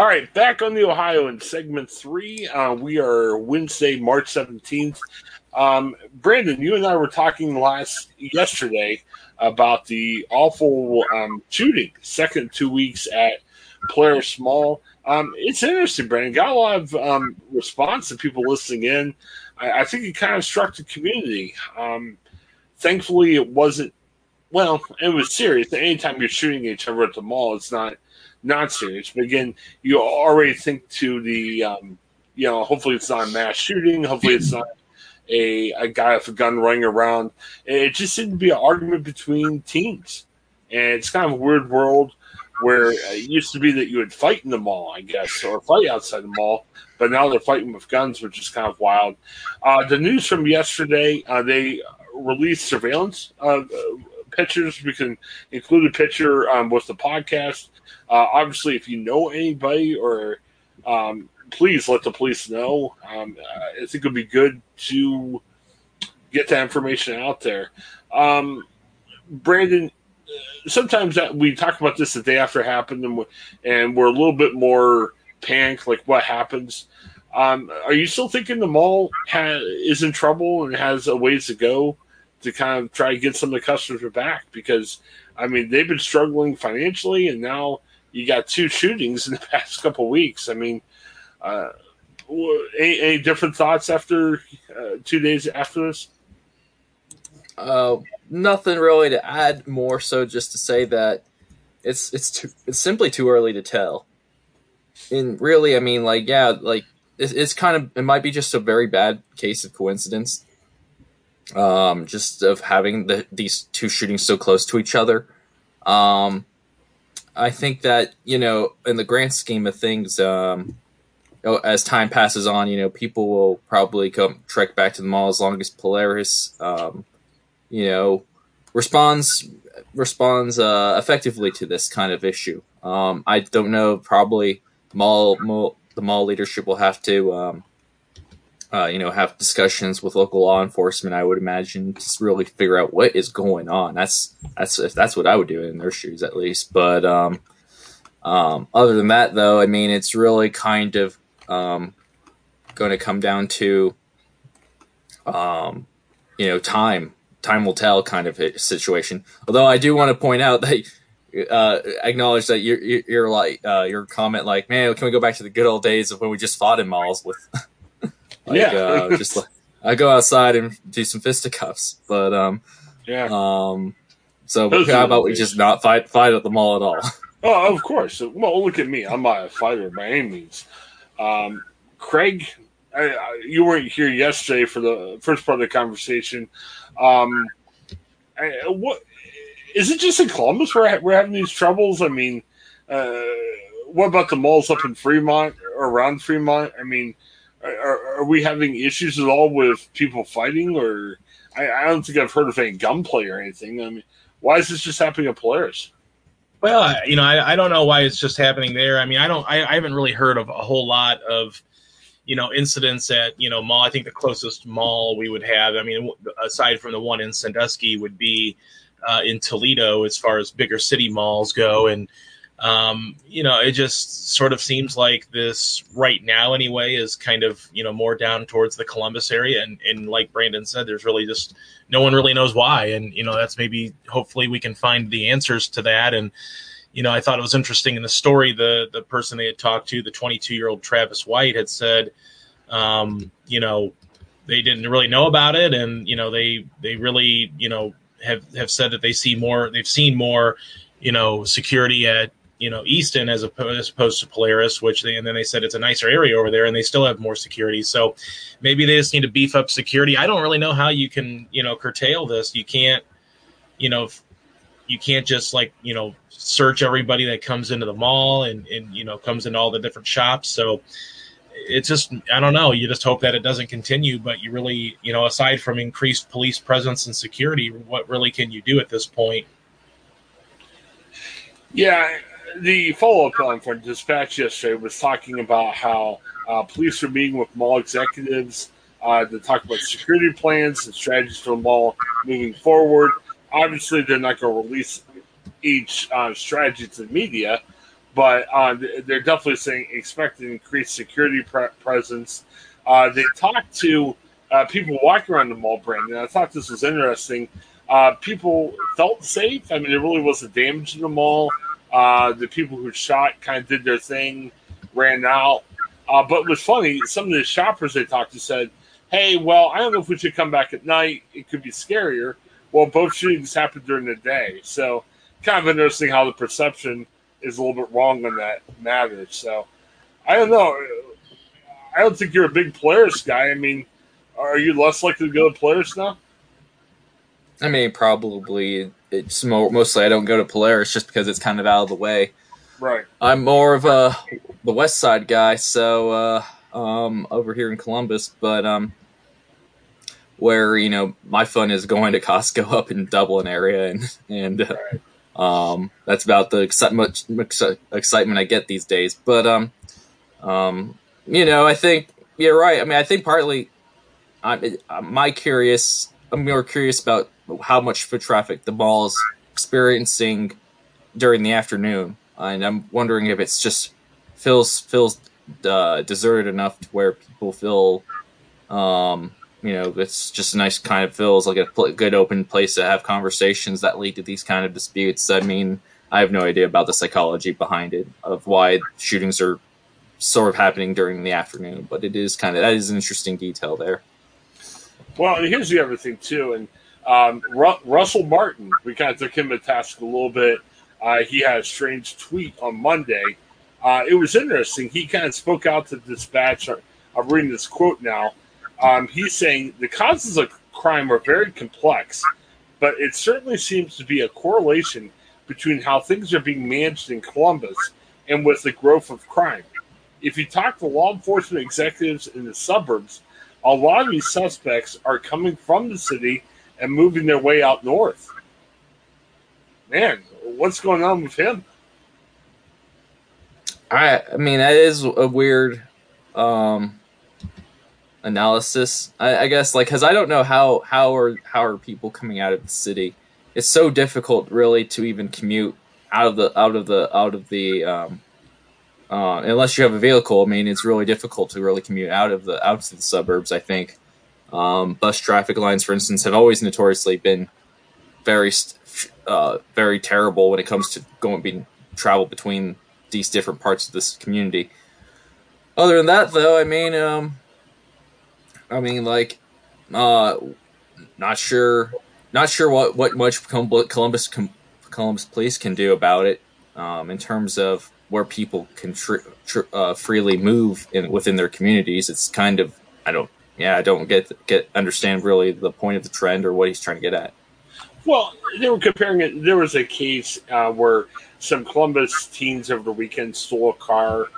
All right, back on the Ohio in segment three. Uh, we are Wednesday, March 17th. Um, Brandon, you and I were talking last yesterday about the awful um, shooting, second two weeks at Polaris Mall. Um, it's interesting, Brandon. Got a lot of um, response to people listening in. I, I, think it kind of struck the community. Um, thankfully, it wasn't. Well, it was serious. Anytime you're shooting each other at the mall, it's not not serious. But again, you already think to the, um, you know, hopefully it's not a mass shooting. Hopefully it's not a, a guy with a gun running around. It just seemed to be an argument between teams. And it's kind of a weird world where it used to be that you would fight in the mall, I guess, or fight outside the mall. But now they're fighting with guns, which is kind of wild. Uh, the news from yesterday, uh, they released surveillance uh, pictures. We can include a picture um, with the podcast uh, obviously, if you know anybody or um, please let the police know. Um, I think it would be good to get that information out there. Um, Brandon, sometimes that we talk about this the day after it happened, and, we, and we're a little bit more panicked, like what happens. Um, are you still thinking the mall ha- is in trouble and has a ways to go to kind of try to get some of the customers back? Because I mean, they've been struggling financially, and now you got two shootings in the past couple weeks. I mean, uh, any, any, different thoughts after uh, two days after this? Uh, nothing really to add. More so, just to say that it's it's too, it's simply too early to tell. And really, I mean, like, yeah, like it's, it's kind of it might be just a very bad case of coincidence. Um, just of having the these two shootings so close to each other. Um, I think that you know, in the grand scheme of things, um, as time passes on, you know, people will probably come trek back to the mall as long as Polaris, um, you know, responds responds uh, effectively to this kind of issue. Um, I don't know. Probably mall, mall the mall leadership will have to um, uh, you know, have discussions with local law enforcement. I would imagine to really figure out what is going on. That's that's if that's what I would do in their shoes at least. But um, um, other than that, though, I mean, it's really kind of um, going to come down to, um, you know, time. Time will tell, kind of a situation. Although I do want to point out that uh, acknowledge that you're, you're like uh, your comment, like, man, can we go back to the good old days of when we just fought in malls with Like, yeah, uh, just like I go outside and do some fisticuffs, but um, yeah. Um, so how about we just not fight fight at the mall at all? Oh, of course. Well, look at me. I'm not a fighter by any means. Um, Craig, I, I, you weren't here yesterday for the first part of the conversation. Um, I, what is it? Just in Columbus where we're having these troubles? I mean, uh, what about the malls up in Fremont or around Fremont? I mean, are, are, we having issues at all with people fighting, or I, I, don't think I've heard of any gunplay or anything. I mean, why is this just happening at Polaris? Well, you know, I, I don't know why it's just happening there. I mean, I don't, I, I haven't really heard of a whole lot of, you know, incidents at you know mall. I think the closest mall we would have, I mean, aside from the one in Sandusky, would be uh, in Toledo as far as bigger city malls go, and um, you know, it just sort of seems like this right now, anyway, is kind of you know more down towards the Columbus area, and and like Brandon said, there's really just no one really knows why, and you know that's maybe hopefully we can find the answers to that, and you know I thought it was interesting in the story the the person they had talked to, the 22 year old Travis White, had said. um, you know, they didn't really know about it, and you know, they they really you know have have said that they see more, they've seen more, you know, security at you know Easton as opposed, as opposed to Polaris, which they and then they said it's a nicer area over there, and they still have more security. So maybe they just need to beef up security. I don't really know how you can you know curtail this. You can't, you know, you can't just like you know search everybody that comes into the mall and and you know comes into all the different shops. So it's just I don't know. You just hope that it doesn't continue, but you really you know aside from increased police presence and security, what really can you do at this point? Yeah, the follow up on from dispatch yesterday was talking about how uh, police are meeting with mall executives uh, to talk about security plans and strategies for the mall moving forward. Obviously, they're not going to release each uh, strategy to the media, but uh, they're definitely saying expect an increased security pre- presence. Uh, they talked to uh, people walking around the mall, Brandon. I thought this was interesting. people felt safe. I mean, there really wasn't damage in the mall. Uh, the people who shot kind of did their thing, ran out. Uh, but was funny. Some of the shoppers they talked to said, "Hey, well, I don't know if we should come back at night. It could be scarier." Well, both shootings happened during the day, so kind of interesting how the perception is a little bit wrong on that matter. So I don't know. I don't think you're a big Polaris guy. I mean, are you less likely to go to Polaris now? I mean, probably it's more, mostly I don't go to Polaris just because it's kind of out of the way. Right. I'm more of a the West Side guy, so uh, um, over here in Columbus, but um, where you know my fun is going to Costco up in Dublin area, and and uh, right. um, that's about the excitement excitement I get these days. But um, um, you know, I think you're right. I mean, I think partly, I'm my curious. I'm more curious about how much foot traffic the mall is experiencing during the afternoon, and I'm wondering if it's just feels feels uh, deserted enough to where people feel, um, you know, it's just a nice kind of feels like a pl- good open place to have conversations that lead to these kind of disputes. I mean, I have no idea about the psychology behind it of why shootings are sort of happening during the afternoon, but it is kind of that is an interesting detail there. Well, here's the other thing too, and um, Ru- Russell Martin, we kind of took him to task a little bit. Uh, he had a strange tweet on Monday. Uh, it was interesting. He kind of spoke out to dispatch. I'm reading this quote now. Um, he's saying the causes of crime are very complex, but it certainly seems to be a correlation between how things are being managed in Columbus and with the growth of crime. If you talk to law enforcement executives in the suburbs, a lot of these suspects are coming from the city and moving their way out north. Man, what's going on with him? I I mean that is a weird um analysis. I, I guess like because I don't know how how are how are people coming out of the city. It's so difficult really to even commute out of the out of the out of the um uh, unless you have a vehicle. I mean, it's really difficult to really commute out of the out to the suburbs. I think um, bus traffic lines, for instance, have always notoriously been very, uh, very terrible when it comes to going being travel between these different parts of this community. Other than that, though, I mean, um, I mean, like, uh, not sure, not sure what what much Columbus Columbus Police can do about it um, in terms of where people can tr- tr- uh, freely move in, within their communities. It's kind of I don't yeah, I don't get get understand really the point of the trend or what he's trying to get at. Well, they were comparing it. There was a case uh, where some Columbus teens over the weekend stole a car,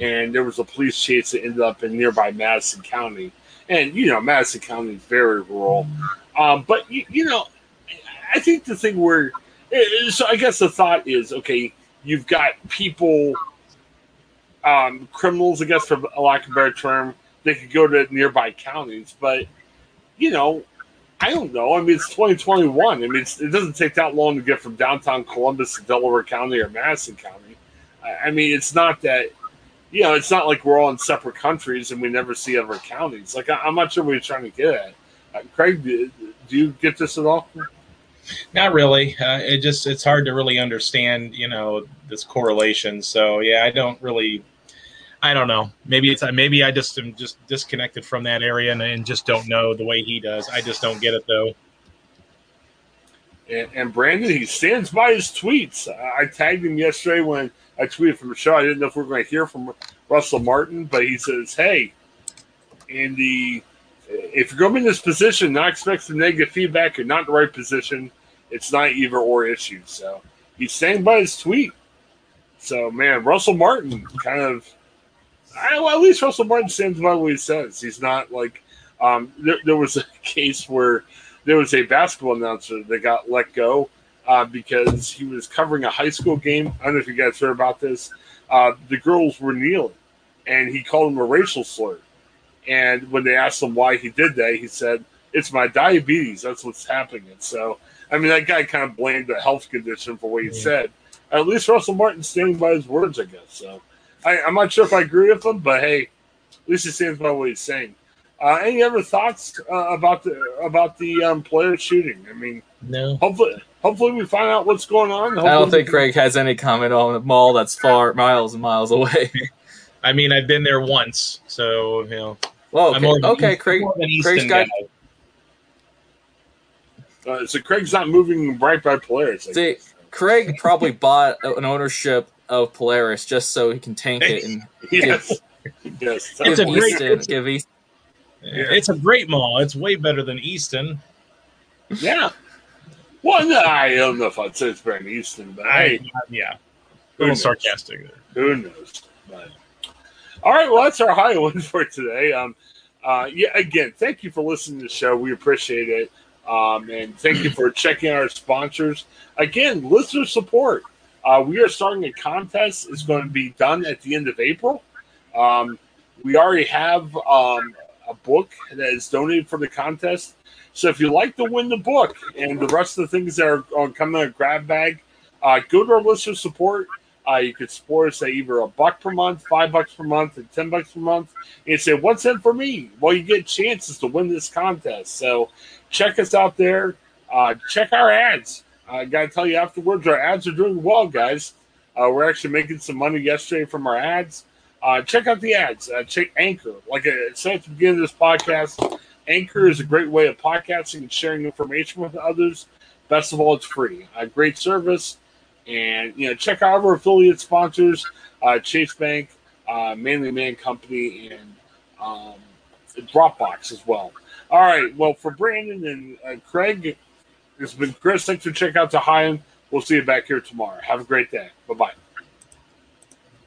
and there was a police chase that ended up in nearby Madison County. And you know, Madison County is very rural. Um, but you, you know, I think the thing where so I guess the thought is okay, you've got people, um, criminals, I guess for a lack of a better term, they could go to nearby counties. But you know, I don't know. I mean, it's 2021. I mean, it doesn't take that long to get from downtown Columbus to Delaware County or Madison County. I, I mean, it's not that. You know, it's not like we're all in separate countries and we never see other counties. Like, I, am not sure what you're trying to get at. Uh, Craig, do, do you get this at all? Not really. Uh, it just it's hard to really understand, you know, this correlation. So yeah, I don't really I don't know. Maybe it's maybe I just am just disconnected from that area and, and just don't know the way he does. I just don't get it though. And, and Brandon, he stands by his tweets. I, I tagged him yesterday when I tweeted from the show. I didn't know if we were going to hear from Russell Martin, but he says, "Hey, Andy, if you're going to be in this position, not expect some negative feedback. You're not in the right position. It's not either or issue." So he's standing by his tweet. So man, Russell Martin kind of I, well, at least Russell Martin stands by what he says. He's not like um, there, there, was a case where there was a basketball announcer that got let go uh, because he was covering a high school game. I don't know if you guys heard about this. Uh, the girls were kneeling, and he called them a racial slur. And when they asked him why he did that, he said, "It's my diabetes. That's what's happening." And so, I mean, that guy kind of blamed a health condition for what he yeah. said. At least Russell Martin's standing by his words, I guess. So. I, am not sure if I agree with him, but hey, at least it stands by what he's saying. Uh, any other thoughts uh, about the about the um, Polaris shooting? I mean, no. Hopefully, hopefully we find out what's going on. Hopefully I don't think Craig has any comment on a mall that's far miles and miles away. I mean, I've been there once, so you know. Well, okay, okay Craig. Craig's got. Uh, so Craig's not moving right by Polaris. See, Craig probably bought an ownership of Polaris just so he can tank it and yes. give, yes. It's a great, Easton, give Easton. Yeah. It's a great mall. It's way better than Easton. Yeah. Well, no, I don't know if I'd say it's better than Easton, but I, yeah, a little sarcastic there. Who knows? But all right, well, that's our high one for today. Um, uh, yeah, again, thank you for listening to the show. We appreciate it. Um, and thank you for checking our sponsors. Again, listener support. Uh, we are starting a contest. It's going to be done at the end of April. Um, we already have um, a book that is donated for the contest. So if you like to win the book and the rest of the things that are, coming in a grab bag, uh, go to our listener support. Uh, you could support us at either a buck per month, five bucks per month, and ten bucks per month. And say, "What's in for me?" Well, you get chances to win this contest. So check us out there. Uh, check our ads. I got to tell you afterwards, our ads are doing well, guys. Uh, we're actually making some money yesterday from our ads. Uh, check out the ads. Uh, check Anchor. Like I said at the beginning of this podcast, Anchor is a great way of podcasting and sharing information with others. Best of all, it's free. A great service. And, you know, check out our affiliate sponsors, uh, Chase Bank, uh, Manly Man Company, and um, Dropbox as well. All right. Well, for Brandon and uh, Craig, it's been Chris. Thanks for checking out to High End. We'll see you back here tomorrow. Have a great day. Bye bye.